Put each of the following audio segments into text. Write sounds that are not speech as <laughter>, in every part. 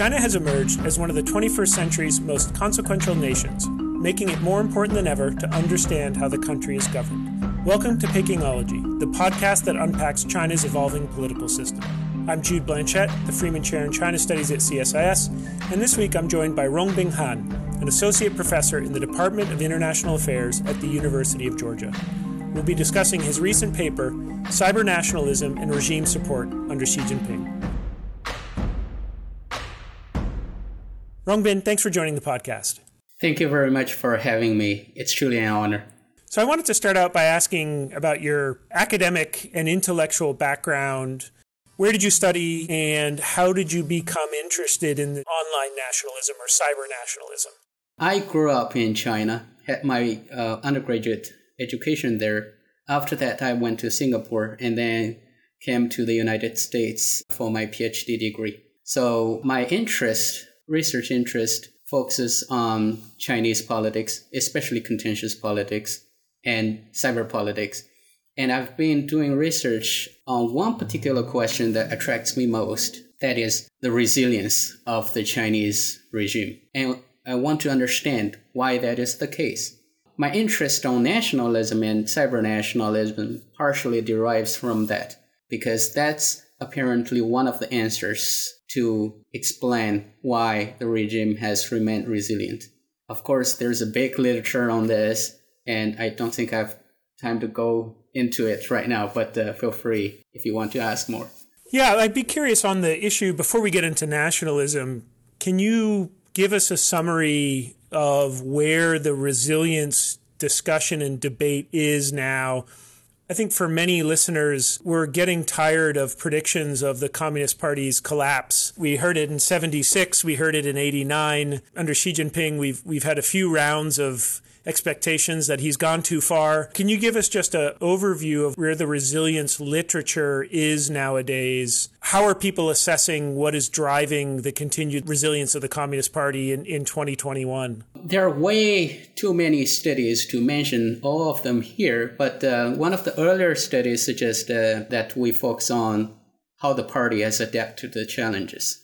China has emerged as one of the 21st century's most consequential nations, making it more important than ever to understand how the country is governed. Welcome to Pekingology, the podcast that unpacks China's evolving political system. I'm Jude Blanchette, the Freeman Chair in China Studies at CSIS, and this week I'm joined by Rongbin Han, an associate professor in the Department of International Affairs at the University of Georgia. We'll be discussing his recent paper, Cyber Nationalism and Regime Support under Xi Jinping. Rongbin, thanks for joining the podcast. Thank you very much for having me. It's truly an honor. So, I wanted to start out by asking about your academic and intellectual background. Where did you study and how did you become interested in online nationalism or cyber nationalism? I grew up in China, had my uh, undergraduate education there. After that, I went to Singapore and then came to the United States for my PhD degree. So, my interest research interest focuses on Chinese politics, especially contentious politics and cyber politics. And I've been doing research on one particular question that attracts me most that is, the resilience of the Chinese regime. And I want to understand why that is the case. My interest on nationalism and cyber nationalism partially derives from that, because that's apparently one of the answers to explain why the regime has remained resilient. Of course, there's a big literature on this, and I don't think I have time to go into it right now, but uh, feel free if you want to ask more. Yeah, I'd be curious on the issue before we get into nationalism. Can you give us a summary of where the resilience discussion and debate is now I think for many listeners, we're getting tired of predictions of the Communist Party's collapse. We heard it in 76, we heard it in 89. Under Xi Jinping, we've, we've had a few rounds of expectations that he's gone too far. Can you give us just an overview of where the resilience literature is nowadays? How are people assessing what is driving the continued resilience of the Communist Party in, in 2021? There are way too many studies to mention all of them here, but uh, one of the earlier studies suggests uh, that we focus on how the party has adapted to the challenges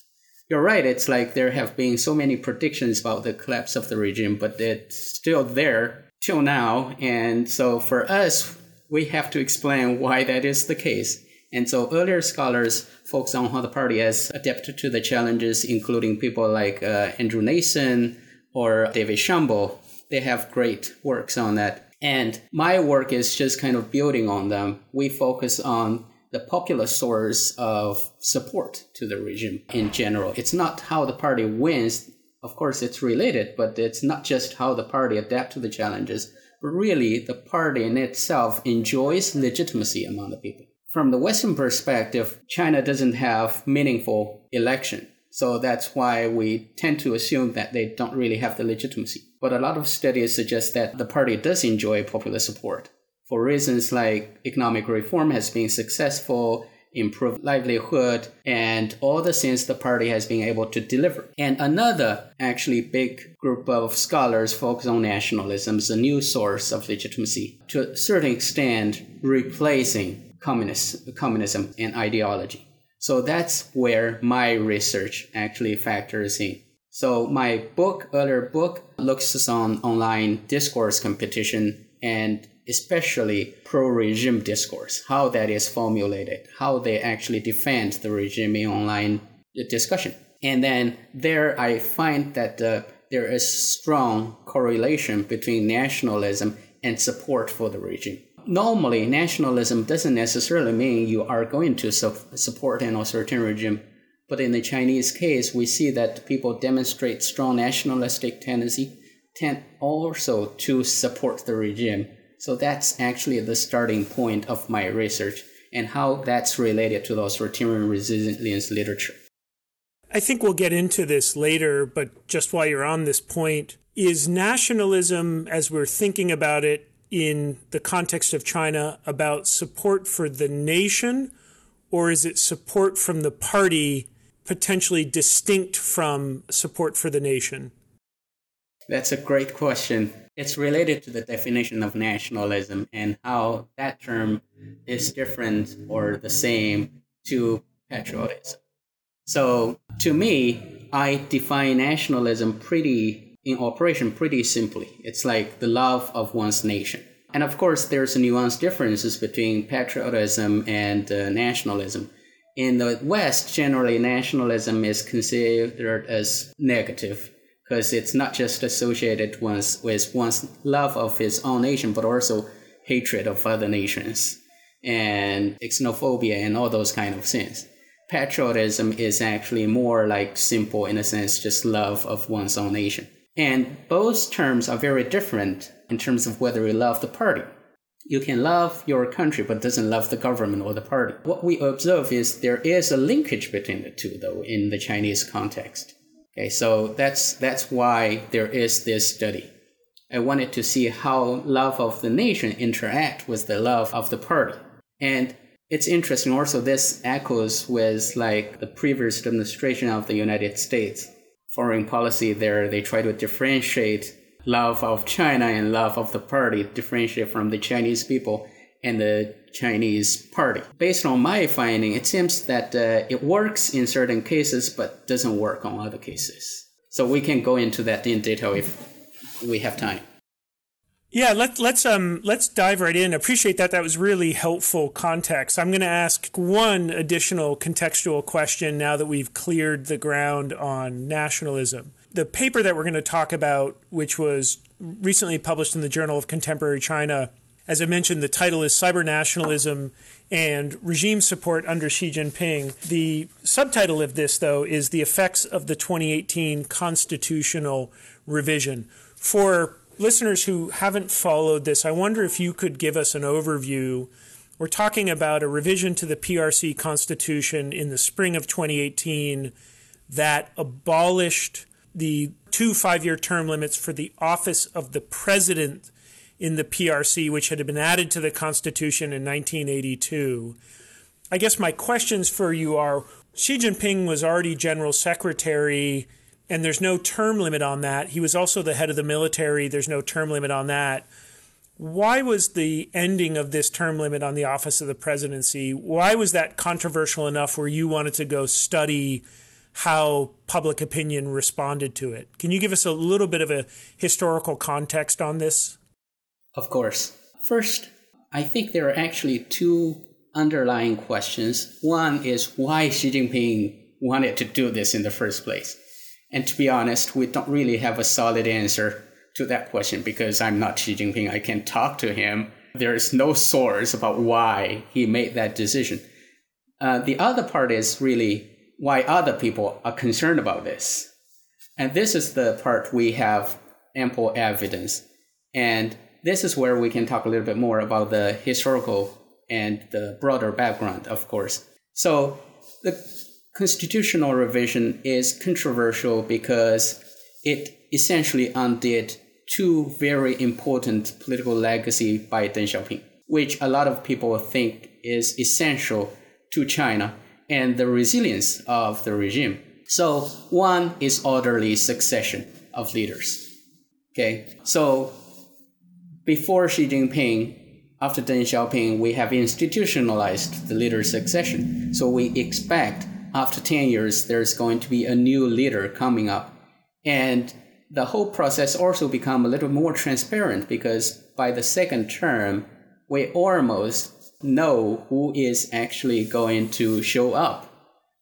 you're right. It's like there have been so many predictions about the collapse of the regime, but it's still there till now. And so for us, we have to explain why that is the case. And so earlier scholars focus on how the party has adapted to the challenges, including people like uh, Andrew Nathan or David Shambaugh. They have great works on that. And my work is just kind of building on them. We focus on the popular source of support to the regime in general. It's not how the party wins. Of course, it's related, but it's not just how the party adapt to the challenges, but really the party in itself enjoys legitimacy among the people. From the Western perspective, China doesn't have meaningful election. So that's why we tend to assume that they don't really have the legitimacy. But a lot of studies suggest that the party does enjoy popular support for reasons like economic reform has been successful, improved livelihood, and all the things the party has been able to deliver. And another actually big group of scholars focus on nationalism as a new source of legitimacy, to a certain extent replacing communist, communism and ideology. So that's where my research actually factors in. So my book, earlier book, looks on online discourse competition and especially pro-regime discourse, how that is formulated, how they actually defend the regime in online discussion. And then there I find that uh, there is strong correlation between nationalism and support for the regime. Normally, nationalism doesn't necessarily mean you are going to su- support an authoritarian regime. But in the Chinese case, we see that people demonstrate strong nationalistic tendency, tend also to support the regime so that's actually the starting point of my research and how that's related to the authoritarian resilience literature. I think we'll get into this later, but just while you're on this point, is nationalism, as we're thinking about it in the context of China, about support for the nation, or is it support from the party potentially distinct from support for the nation? That's a great question. It's related to the definition of nationalism and how that term is different or the same to patriotism. So, to me, I define nationalism pretty in operation pretty simply. It's like the love of one's nation. And of course, there's nuanced differences between patriotism and uh, nationalism. In the West, generally, nationalism is considered as negative because it's not just associated with, with one's love of his own nation, but also hatred of other nations and xenophobia and all those kind of things. Patriotism is actually more like simple, in a sense, just love of one's own nation. And both terms are very different in terms of whether you love the party. You can love your country but doesn't love the government or the party. What we observe is there is a linkage between the two though in the Chinese context. Okay, so that's that's why there is this study. I wanted to see how love of the nation interact with the love of the party. And it's interesting also this echoes with like the previous administration of the United States. Foreign policy there, they try to differentiate love of China and love of the party, differentiate from the Chinese people and the Chinese party. Based on my finding, it seems that uh, it works in certain cases but doesn't work on other cases. So we can go into that in detail if we have time. Yeah, let, let's um let's dive right in. Appreciate that. That was really helpful context. I'm going to ask one additional contextual question now that we've cleared the ground on nationalism. The paper that we're going to talk about, which was recently published in the Journal of Contemporary China, as I mentioned, the title is Cyber Nationalism and Regime Support Under Xi Jinping. The subtitle of this, though, is The Effects of the 2018 Constitutional Revision. For listeners who haven't followed this, I wonder if you could give us an overview. We're talking about a revision to the PRC Constitution in the spring of 2018 that abolished the two five year term limits for the office of the president in the PRC, which had been added to the Constitution in 1982. I guess my questions for you are Xi Jinping was already general secretary and there's no term limit on that. He was also the head of the military. There's no term limit on that. Why was the ending of this term limit on the office of the presidency? Why was that controversial enough where you wanted to go study how public opinion responded to it? Can you give us a little bit of a historical context on this? Of course. First, I think there are actually two underlying questions. One is why Xi Jinping wanted to do this in the first place. And to be honest, we don't really have a solid answer to that question because I'm not Xi Jinping. I can't talk to him. There is no source about why he made that decision. Uh, the other part is really why other people are concerned about this. And this is the part we have ample evidence. And this is where we can talk a little bit more about the historical and the broader background, of course. So the constitutional revision is controversial because it essentially undid two very important political legacy by Deng Xiaoping, which a lot of people think is essential to China and the resilience of the regime. So one is orderly succession of leaders. Okay, so before Xi Jinping, after Deng Xiaoping, we have institutionalized the leader succession. So we expect after 10 years, there's going to be a new leader coming up. And the whole process also become a little more transparent because by the second term, we almost know who is actually going to show up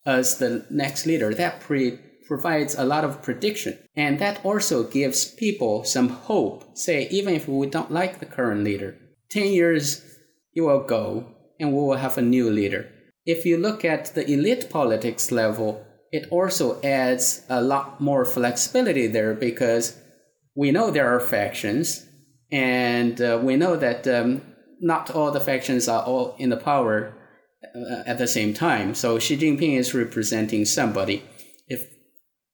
as the next leader. That pre- provides a lot of prediction. And that also gives people some hope. Say, even if we don't like the current leader, 10 years, he will go and we will have a new leader if you look at the elite politics level, it also adds a lot more flexibility there because we know there are factions, and uh, we know that um, not all the factions are all in the power uh, at the same time. So Xi Jinping is representing somebody.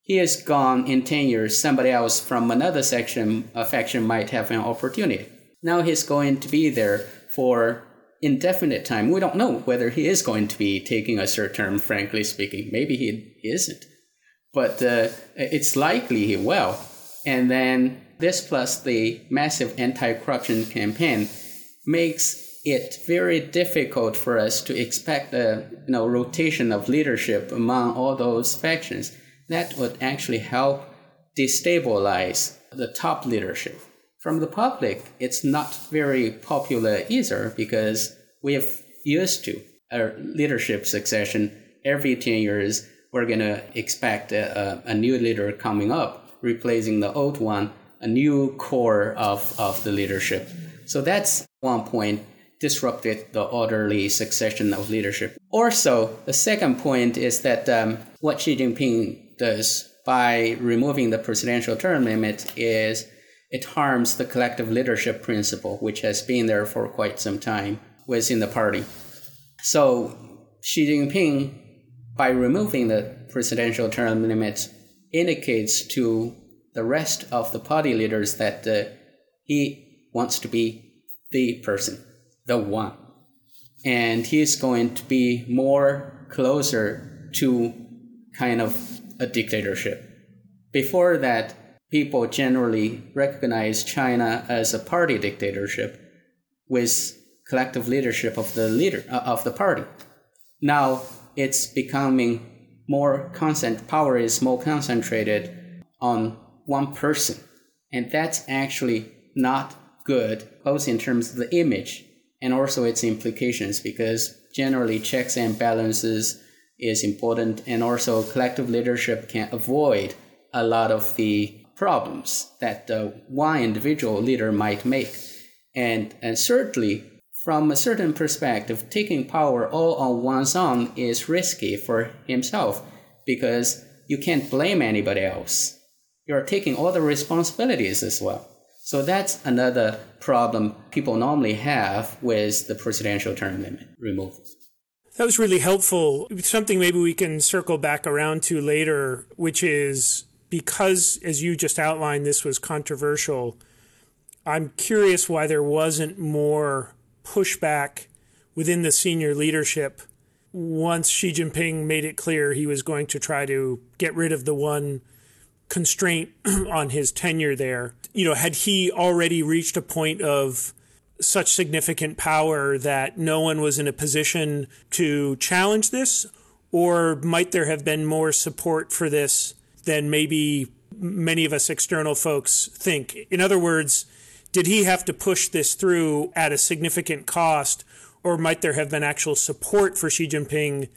He is gone in 10 years, somebody else from another section, a faction might have an opportunity. Now he's going to be there for indefinite time. We don't know whether he is going to be taking a short term, frankly speaking. Maybe he isn't. But uh, it's likely he will. And then this plus the massive anti corruption campaign makes it very difficult for us to expect a you know, rotation of leadership among all those factions. That would actually help destabilize the top leadership. From the public, it's not very popular either because we have used to a leadership succession every 10 years. We're going to expect a, a, a new leader coming up, replacing the old one, a new core of, of the leadership. So that's one point disrupted the orderly succession of leadership. Also, the second point is that um, what Xi Jinping does by removing the presidential term limit is it harms the collective leadership principle, which has been there for quite some time within the party. So Xi Jinping, by removing the presidential term limit, indicates to the rest of the party leaders that uh, he wants to be the person the one. And he's going to be more closer to kind of a dictatorship. Before that, people generally recognize China as a party dictatorship with collective leadership of the leader uh, of the party. Now it's becoming more constant power is more concentrated on one person, and that's actually not good, both in terms of the image and also its implications because generally checks and balances is important and also collective leadership can avoid a lot of the problems that uh, one individual leader might make. And and certainly from a certain perspective taking power all on one's own is risky for himself because you can't blame anybody else. You're taking all the responsibilities as well. So that's another problem people normally have with the presidential term limit removal. That was really helpful. Something maybe we can circle back around to later, which is because, as you just outlined, this was controversial. I'm curious why there wasn't more pushback within the senior leadership once Xi Jinping made it clear he was going to try to get rid of the one constraint <clears throat> on his tenure there. You know, had he already reached a point of such significant power that no one was in a position to challenge this? Or might there have been more support for this than maybe many of us external folks think? In other words, did he have to push this through at a significant cost? Or might there have been actual support for Xi Jinping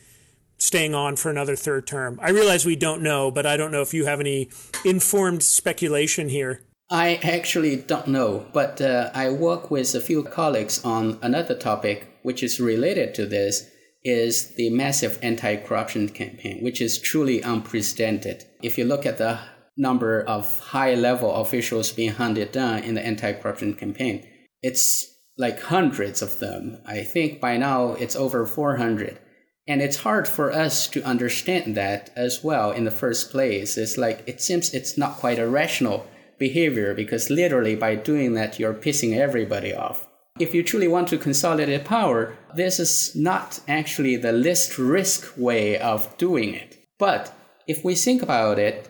staying on for another third term? I realize we don't know, but I don't know if you have any informed speculation here. I actually don't know, but uh, I work with a few colleagues on another topic which is related to this is the massive anti-corruption campaign, which is truly unprecedented. If you look at the number of high-level officials being hunted down in the anti-corruption campaign, it's like hundreds of them. I think by now it's over 400. And it's hard for us to understand that as well in the first place. It's like it seems it's not quite a rational behavior because literally by doing that, you're pissing everybody off. If you truly want to consolidate power, this is not actually the least risk way of doing it. But if we think about it,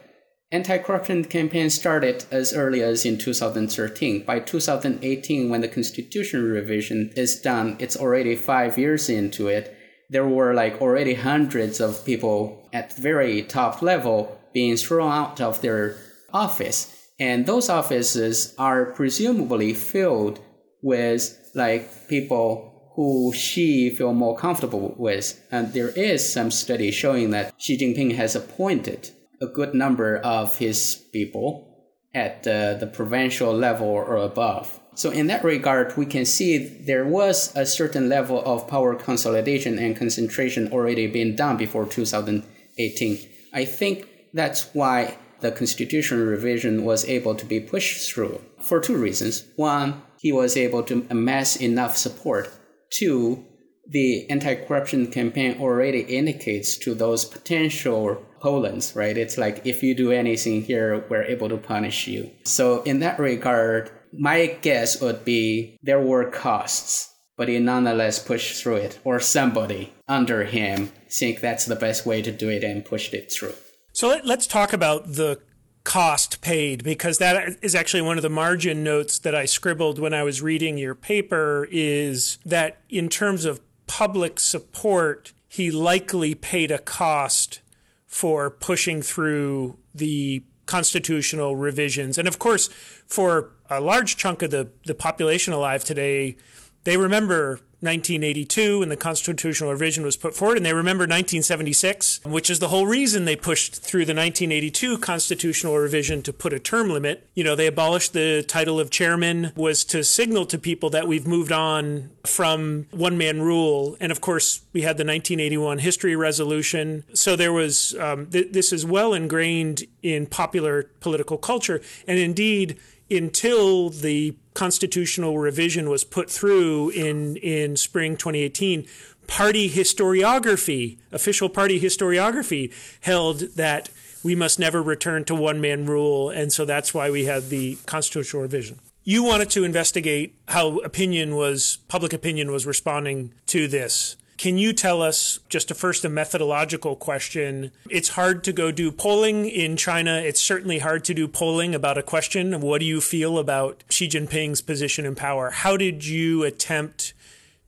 anti-corruption campaign started as early as in 2013. By 2018, when the constitution revision is done, it's already five years into it there were like already hundreds of people at very top level being thrown out of their office. And those offices are presumably filled with like people who Xi feel more comfortable with. And there is some study showing that Xi Jinping has appointed a good number of his people at uh, the provincial level or above. So in that regard, we can see there was a certain level of power consolidation and concentration already being done before 2018. I think that's why the constitutional revision was able to be pushed through for two reasons. One, he was able to amass enough support. Two, the anti-corruption campaign already indicates to those potential opponents, right? It's like if you do anything here, we're able to punish you. So in that regard, my guess would be there were costs, but he nonetheless pushed through it, or somebody under him think that's the best way to do it and pushed it through. So let, us talk about the cost paid because that is actually one of the margin notes that I scribbled when I was reading your paper is that in terms of public support he likely paid a cost for pushing through the constitutional revisions. And of course, for a large chunk of the, the population alive today, they remember 1982 and the constitutional revision was put forward, and they remember 1976, which is the whole reason they pushed through the 1982 constitutional revision to put a term limit. You know, they abolished the title of chairman was to signal to people that we've moved on from one man rule. And of course, we had the 1981 history resolution. So there was, um, th- this is well ingrained in popular political culture. And indeed, until the constitutional revision was put through in, in spring 2018, party historiography, official party historiography, held that we must never return to one man rule. And so that's why we had the constitutional revision. You wanted to investigate how opinion was, public opinion was responding to this. Can you tell us, just a first, a methodological question? It's hard to go do polling in China. It's certainly hard to do polling about a question. What do you feel about Xi Jinping's position in power? How did you attempt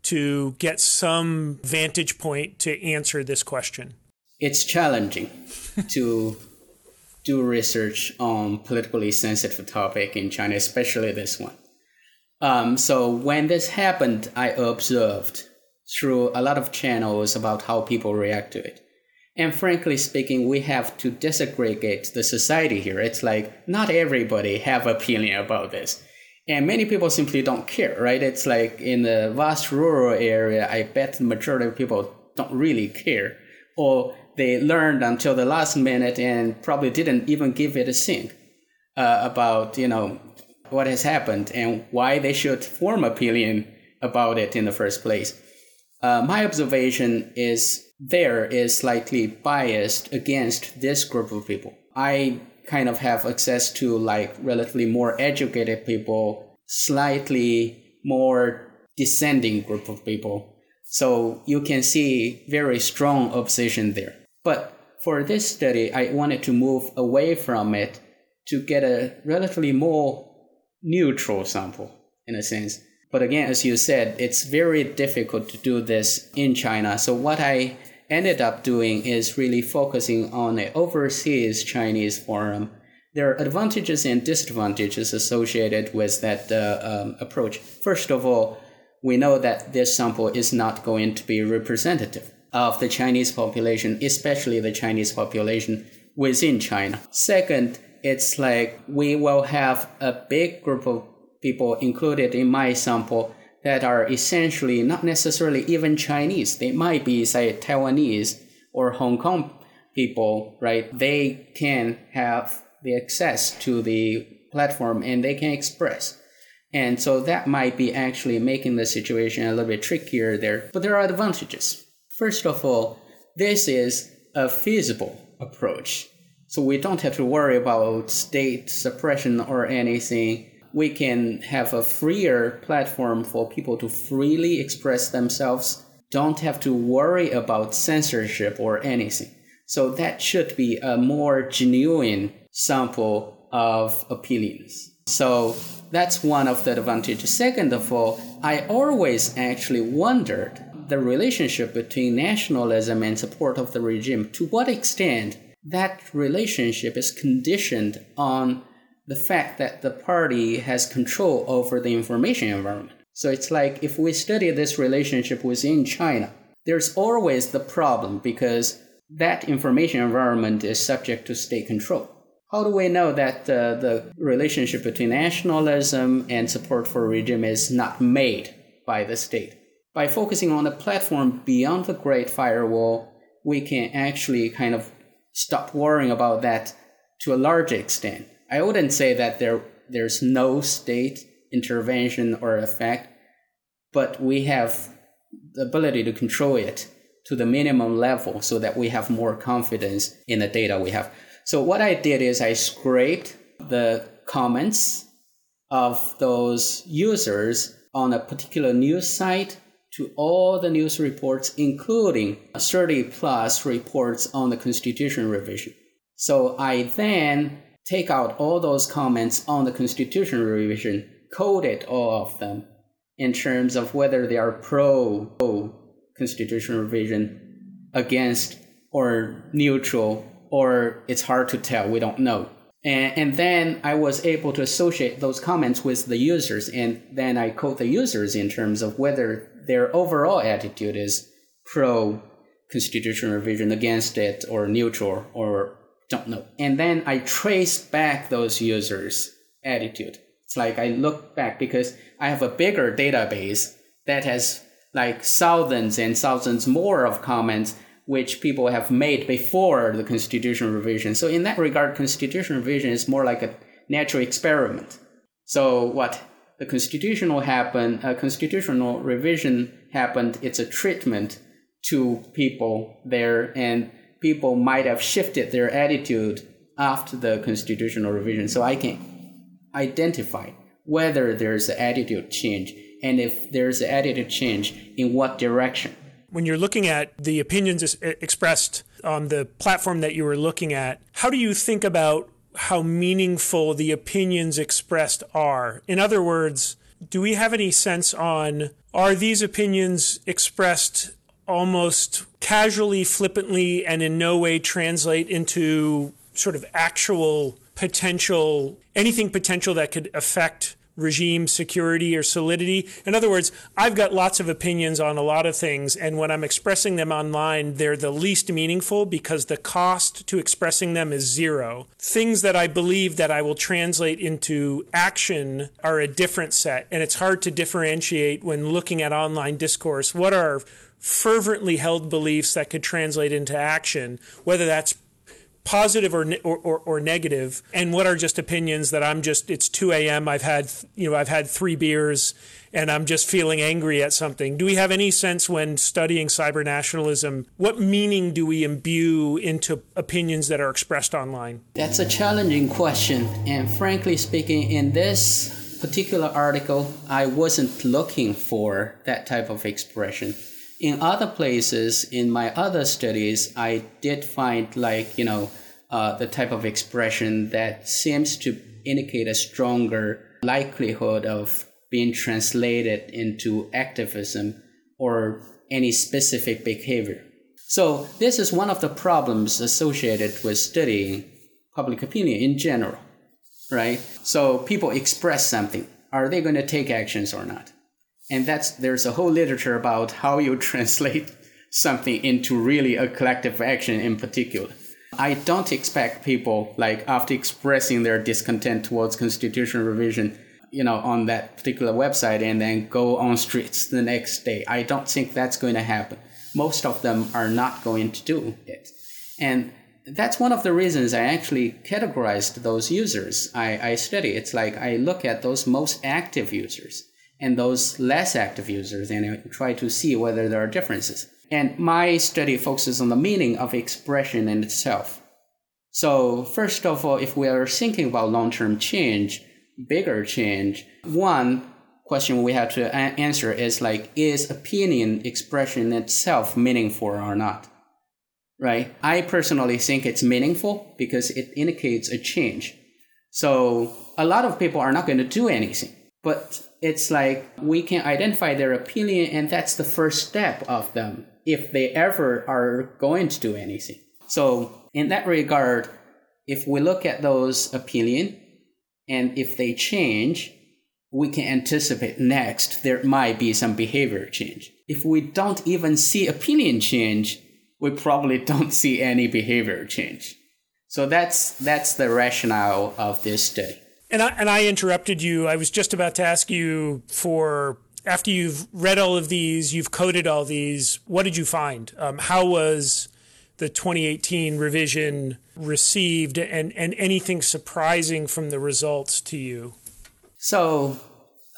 to get some vantage point to answer this question? It's challenging to do research on politically sensitive topic in China, especially this one. Um, so when this happened, I observed through a lot of channels about how people react to it. And frankly speaking, we have to disaggregate the society here. It's like not everybody have opinion about this. And many people simply don't care, right? It's like in the vast rural area, I bet the majority of people don't really care. Or they learned until the last minute and probably didn't even give it a think uh, about, you know, what has happened and why they should form opinion about it in the first place. Uh, my observation is there is slightly biased against this group of people. I kind of have access to like relatively more educated people, slightly more descending group of people. So you can see very strong opposition there. But for this study, I wanted to move away from it to get a relatively more neutral sample in a sense. But again, as you said, it's very difficult to do this in China. So what I ended up doing is really focusing on an overseas Chinese forum. There are advantages and disadvantages associated with that uh, um, approach. First of all, we know that this sample is not going to be representative of the Chinese population, especially the Chinese population within China. Second, it's like we will have a big group of people included in my sample that are essentially not necessarily even Chinese. They might be, say, Taiwanese or Hong Kong people, right? They can have the access to the platform and they can express. And so that might be actually making the situation a little bit trickier there. But there are advantages. First of all, this is a feasible approach. So we don't have to worry about state suppression or anything we can have a freer platform for people to freely express themselves, don't have to worry about censorship or anything. So that should be a more genuine sample of opinions. So that's one of the advantages. Second of all, I always actually wondered the relationship between nationalism and support of the regime. To what extent that relationship is conditioned on the fact that the party has control over the information environment. So it's like if we study this relationship within China, there's always the problem because that information environment is subject to state control. How do we know that uh, the relationship between nationalism and support for regime is not made by the state? By focusing on a platform beyond the Great Firewall, we can actually kind of stop worrying about that to a large extent. I wouldn't say that there there's no state intervention or effect, but we have the ability to control it to the minimum level so that we have more confidence in the data we have. So what I did is I scraped the comments of those users on a particular news site to all the news reports, including 30 plus reports on the constitution revision. So I then take out all those comments on the constitutional revision, coded all of them in terms of whether they are pro constitutional revision, against, or neutral or it's hard to tell. We don't know. And, and then I was able to associate those comments with the users, and then I quote the users in terms of whether their overall attitude is pro constitutional revision, against it, or neutral, or don't know. And then I trace back those users' attitude. It's like I look back because I have a bigger database that has like thousands and thousands more of comments which people have made before the constitutional revision. So in that regard, constitutional revision is more like a natural experiment. So what the constitutional happened, a uh, constitutional revision happened. It's a treatment to people there, and people might have shifted their attitude after the constitutional revision. So I can identify whether there's an attitude change, and if there's an attitude change, in what direction when you're looking at the opinions expressed on the platform that you were looking at, how do you think about how meaningful the opinions expressed are? In other words, do we have any sense on are these opinions expressed almost casually, flippantly, and in no way translate into sort of actual potential, anything potential that could affect regime security or solidity. In other words, I've got lots of opinions on a lot of things, and when I'm expressing them online, they're the least meaningful because the cost to expressing them is zero. Things that I believe that I will translate into action are a different set, and it's hard to differentiate when looking at online discourse. What are fervently held beliefs that could translate into action, whether that's positive or, or, or, or negative, and what are just opinions that I'm just, it's 2 a.m. I've had, you know, I've had three beers and I'm just feeling angry at something. Do we have any sense when studying cyber nationalism, what meaning do we imbue into opinions that are expressed online? That's a challenging question. And frankly speaking, in this particular article, I wasn't looking for that type of expression in other places in my other studies i did find like you know uh, the type of expression that seems to indicate a stronger likelihood of being translated into activism or any specific behavior. So this is one of the problems associated with studying public opinion in general right? So people express something. Are they going to take actions or not and that's there's a whole literature about how you <laughs> translate something into really a collective action in particular. I don't expect people like after expressing their discontent towards constitutional revision you know on that particular website and then go on streets the next day. I don't think that's going to happen. Most of them are not going to do it. And that's one of the reasons i actually categorized those users. I, I study. It's like i look at those most active users and those less active users and try to see whether there are differences. And my study focuses on the meaning of expression in itself. So, first of all, if we are thinking about long term change, bigger change, one question we have to a- answer is like, is opinion expression itself meaningful or not? Right? I personally think it's meaningful because it indicates a change. So, a lot of people are not going to do anything. But it's like we can identify their opinion and that's the first step of them if they ever are going to do anything. So in that regard if we look at those opinion and if they change we can anticipate next there might be some behavior change. If we don't even see opinion change we probably <laughs> don't see any behavior change. So that's that's the rationale of this study and I, and I interrupted you. I was just about to ask you for after you've read all of these, you've coded all these. What did you find? Um, how was the 2018 revision received, and and anything surprising from the results to you? So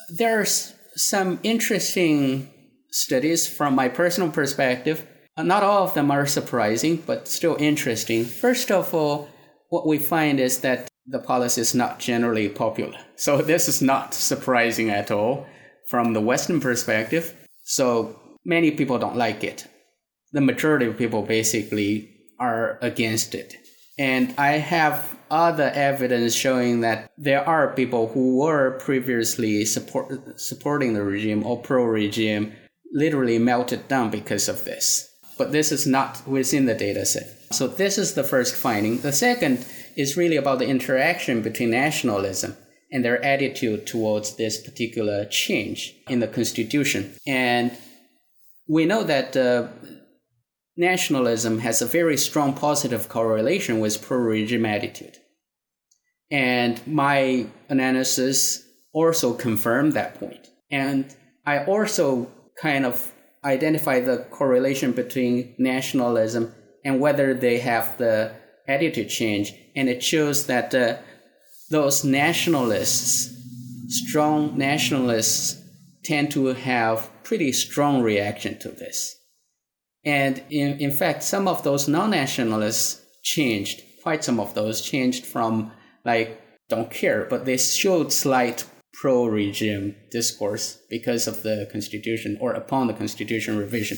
there's some interesting studies from my personal perspective. Not all of them are surprising, but still interesting. First of all, what we find is that the policy is not generally popular. So <laughs> this is not surprising at all from the Western perspective. So many people don't like it. The majority of people basically are against it. And I have other evidence showing that there are people who were previously support, supporting the regime or pro regime literally melted down because of this. But this is not within the data set. So this is the first finding. The second is really about the interaction between nationalism and their attitude towards this particular change in the constitution. And we know that uh, nationalism has a very strong positive correlation with pro-regime attitude. And my analysis also confirmed that point. And I also kind of identify the correlation between nationalism and whether they have the attitude change. And it shows that uh, those nationalists, strong nationalists, tend to have pretty strong reaction to this. And in, in fact, some of those non-nationalists changed, quite some of those changed from like, don't care, but they showed slight pro-regime discourse because of the constitution or upon the constitution revision.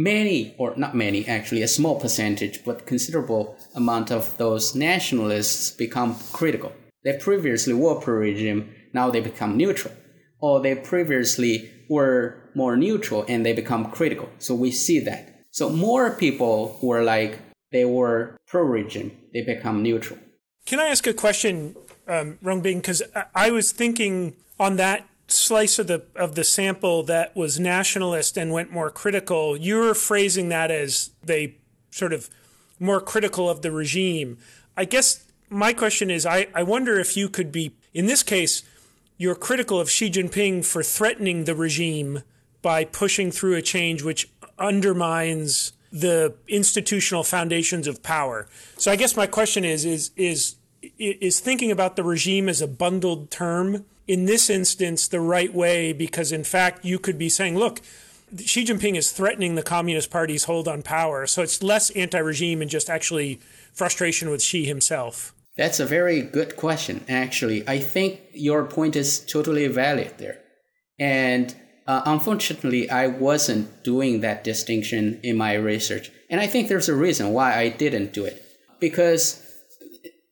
Many, or not many, actually, a small percentage, but considerable amount of those nationalists become critical. They previously were pro-regime, now they become neutral. Or they previously were more neutral and they become critical. So we see that. So more people were like, they were pro-regime, they become neutral. Can I ask a question um, Rongbin, because I was thinking on that slice of the of the sample that was nationalist and went more critical. You were phrasing that as they sort of more critical of the regime. I guess my question is, I, I wonder if you could be in this case, you're critical of Xi Jinping for threatening the regime by pushing through a change which undermines the institutional foundations of power. So I guess my question is is is is thinking about the regime as a bundled term in this instance the right way because in fact you could be saying look Xi Jinping is threatening the Communist Party's hold on power so it's less anti-regime and just actually frustration with Xi himself. That's a very good question actually. I think your point is totally valid there. And uh, unfortunately I wasn't doing that distinction in my research. And I think there's a reason why I didn't do it. Because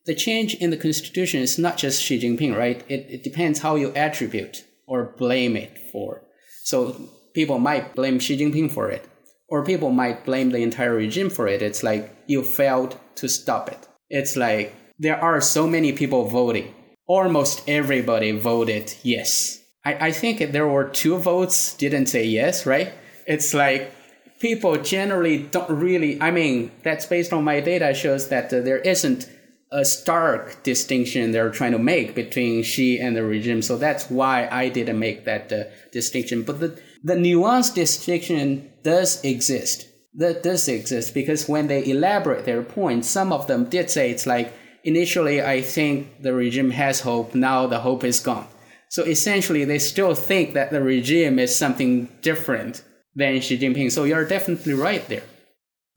the change in the constitution is not just Xi Jinping, right? It, it depends how you attribute or blame it for. So people might blame Xi Jinping for it, or people might blame the entire regime for it. It's like you failed to stop it. It's like there are so many people voting. Almost everybody voted yes. I, I think there were two votes didn't say yes, right? It's like people generally don't really, I mean, that's based on my data shows that uh, there isn't a stark distinction they're trying to make between Xi and the regime. So that's why I didn't make that uh, distinction. But the, the nuanced distinction does exist. That does exist because when they elaborate their point, some of them did say it's like, initially, I think the regime has hope. Now the hope is gone. So essentially, they still think that the regime is something different than Xi Jinping. So you're definitely right there.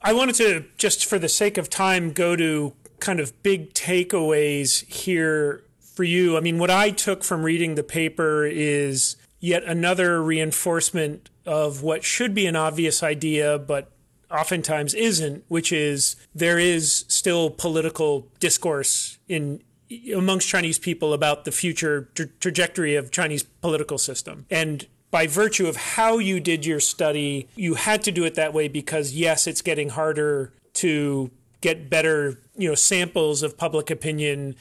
I wanted to, just for the sake of time, go to kind of big takeaways here for you? I mean, what I took from reading the paper is yet another reinforcement of what should be an obvious idea, but oftentimes isn't, which is there is still political discourse in amongst Chinese people about the future tra- trajectory of Chinese political system. And by virtue of how you did your study, you had to do it that way because yes, it's getting harder to get better you know samples of public opinion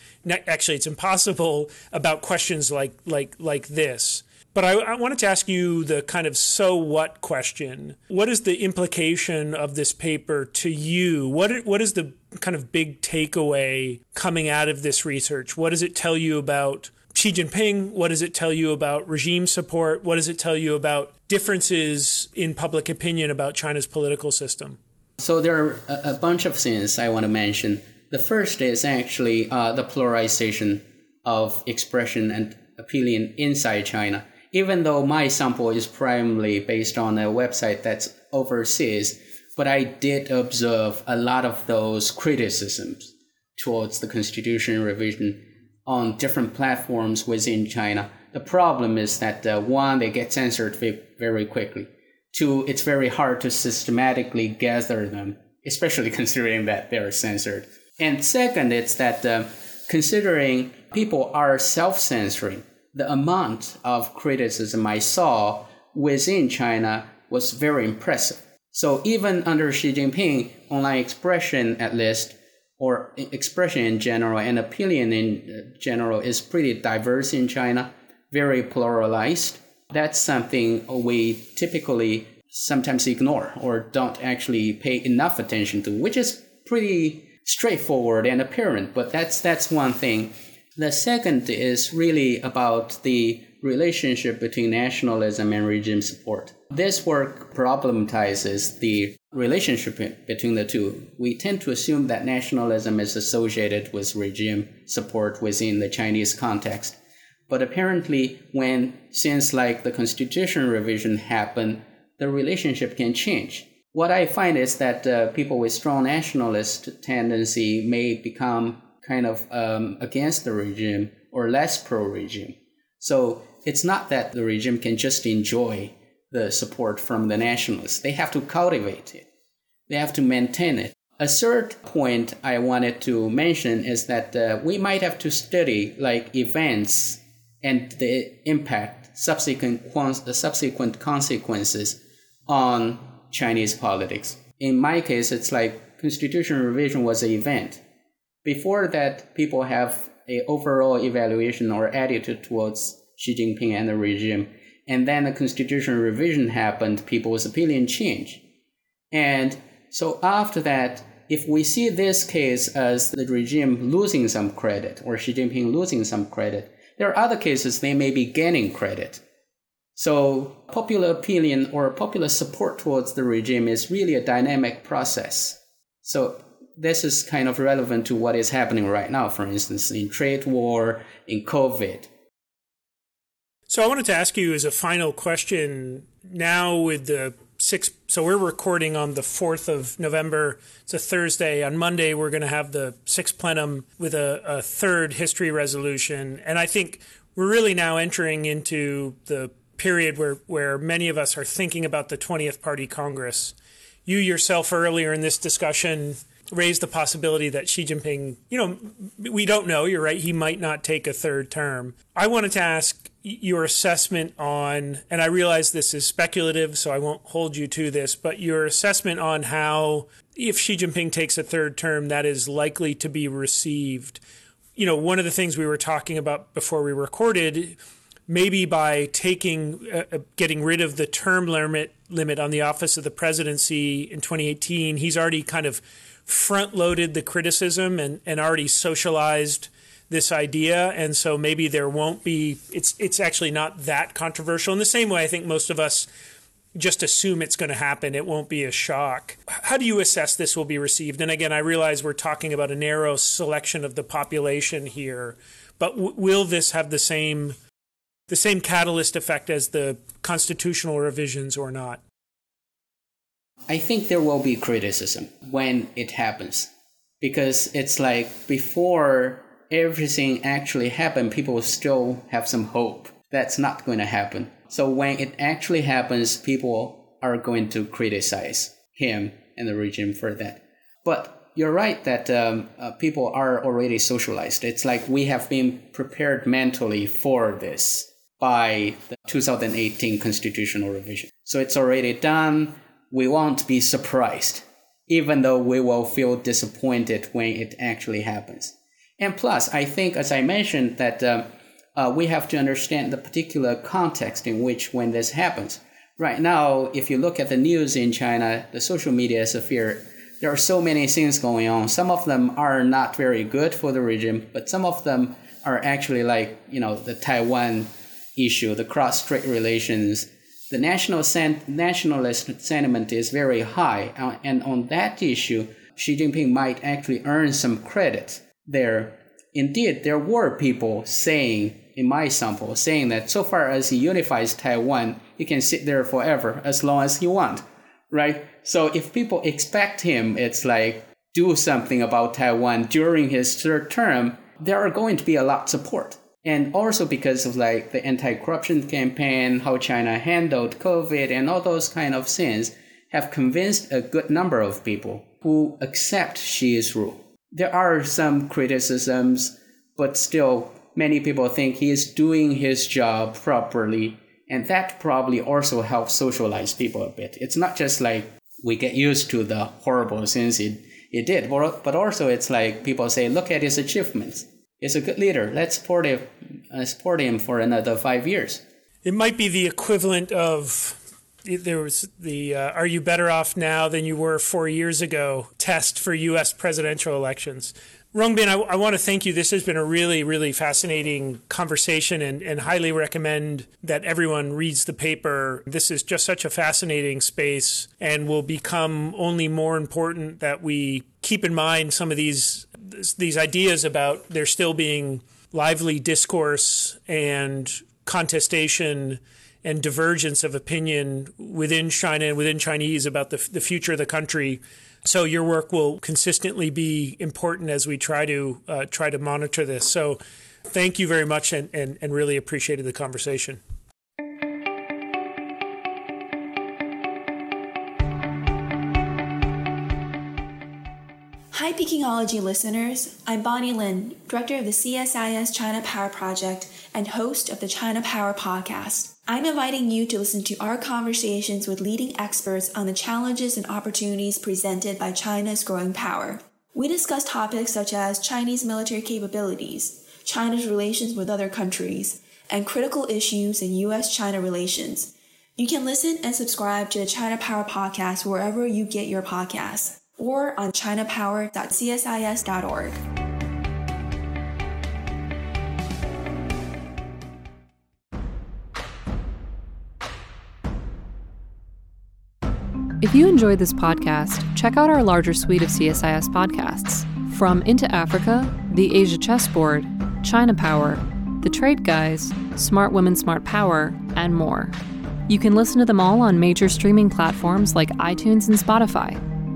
actually it's impossible <laughs> about questions like like like this but I, I, wanted to ask you the kind of so what question. What is the implication of this paper to you? What what is the kind of big takeaway coming out of this research? What does it tell you about Xi Jinping? What does it tell you about regime support? What does it tell you about differences in public opinion about China's political system? So there are a, a bunch of things I want to mention. The first is actually uh, the polarization of expression and opinion inside China. Even though my sample is primarily based on a website that's overseas, but I did observe a lot of those criticisms towards the constitution revision on different platforms within China. The problem is that uh, one, they get censored very quickly two, it's very hard to systematically gather them, especially <laughs> considering that they're censored. And second, it's that uh, considering people are self censoring, the amount of criticism I saw within China was very impressive. So even under Xi Jinping, online expression at least, or expression in general and opinion in general is pretty diverse in China, very pluralized. That's something we typically sometimes ignore or don't actually pay enough attention to, which is pretty straightforward and apparent, but that's that's one thing. The second is really about the relationship between nationalism and regime support. This work problematizes the relationship between the two. We tend to assume that nationalism is associated with regime support within the Chinese context. But apparently, when since like the constitution revision happened, the relationship can change. What I find is that uh, people with strong nationalist tendency may become kind of um, against the regime or less pro-regime. So it's not that the regime can just enjoy the support from the nationalists. They have to cultivate it. They have to maintain it. A third point I wanted to mention is that uh, we might have to study like events and the impact, subsequent uh, subsequent consequences on Chinese politics. In my case, it's like constitutional revision was an event. Before that, people have a overall evaluation or attitude towards Xi Jinping and the regime. And then the constitutional revision happened, people's opinion changed. And so after that, if we see this case as the regime losing some credit or Xi Jinping losing some credit, there are other cases they may be gaining credit. So popular opinion or popular support towards the regime is really a dynamic process. So this is kind of relevant to what is happening right now, for instance, in trade war, in COVID. So I wanted to ask you as a final question now with the six so we're recording on the 4th of November. It's a Thursday. On Monday we're going to have the sixth plenum with a, a third history resolution. And I think we're really now entering into the period where, where many of us are thinking about the 20th Party Congress. You yourself earlier in this discussion raised the possibility that Xi Jinping, you know, we don't know, you're right, he might not take a third term. I wanted to ask your assessment on, and I realize this is speculative, so I won't hold you to this, but your assessment on how, if Xi Jinping takes a third term, that is likely to be received. You know, one of the things we were talking about before we recorded maybe by taking uh, uh, getting rid of the term limit limit on the office of the presidency in 2018 he's already kind of front loaded the criticism and, and already socialized this idea and so maybe there won't be it's it's actually not that controversial. In the same way I think most of us just assume it's going to happen. It won't be a shock. How do you assess this will be received? And again I realize we're talking about a narrow selection of the population here but w- will this have the same the same catalyst effect as the constitutional revisions or not? I think there will be criticism when it happens because it's like before everything actually happened, people still have some hope. That's not going to happen. So when it actually happens, people are going to criticize him and the regime for that. But you're right that um, uh, people are already socialized. It's like we have been prepared mentally for this by the 2018 constitutional revision. So it's already done. We won't be surprised, even though we will feel disappointed when it actually happens. And plus, I think, as I mentioned, that um, uh, we have to understand the particular context in which when this happens. Right now, if you look at the news in China, the social media sphere, there are so many things going on. Some of them are not very good for the regime, but some of them are actually like, you know, the Taiwan issue, the cross-strait relations, the national sen- nationalist sentiment is very high, uh, and on that issue, Xi Jinping might actually earn some credit there. Indeed, there were people saying, in my sample, saying that so far as he unifies Taiwan, he can sit there forever as long as he wants, right? So if people expect him, it's like do something about Taiwan during his third term, there are going to be a lot of support and also because of like the anti-corruption campaign how china handled covid and all those kind of things have convinced a good number of people who accept xi's rule there are some criticisms but still many people think he is doing his job properly and that probably also helps socialize people a bit it's not just like we get used to the horrible things it, it did. But also, it's like people say, look at his achievements. He's a good leader. Let's support him, uh, support him for another five years. It might be the equivalent of there was the uh, "Are you better off now than you were four years ago?" test for U.S. presidential elections. Rongbin, I, I, want to thank you. This has been a really, really fascinating conversation and, and highly recommend that everyone reads the paper. This is just such a fascinating space and will become only more important that we keep in mind some of these these ideas about there still being lively discourse and contestation and divergence of opinion within China and within Chinese about the, the future of the country. So your work will consistently be important as we try to uh, try to monitor this. So thank you very much and, and, and really appreciated the conversation. Hi, Pekingology listeners. I'm Bonny Lin, director of the CSIS China Power Project and host of the China Power podcast. I'm inviting you to listen to our conversations with leading experts on the challenges and opportunities presented by China's growing power. We discuss topics such as Chinese military capabilities, China's relations with other countries, and critical issues in U.S. China relations. You can listen and subscribe to the China Power podcast wherever you get your podcasts or on chinapower.csis.org. If you enjoyed this podcast, check out our larger suite of CSIS podcasts from Into Africa, The Asia Chessboard, China Power, The Trade Guys, Smart Women Smart Power, and more. You can listen to them all on major streaming platforms like iTunes and Spotify.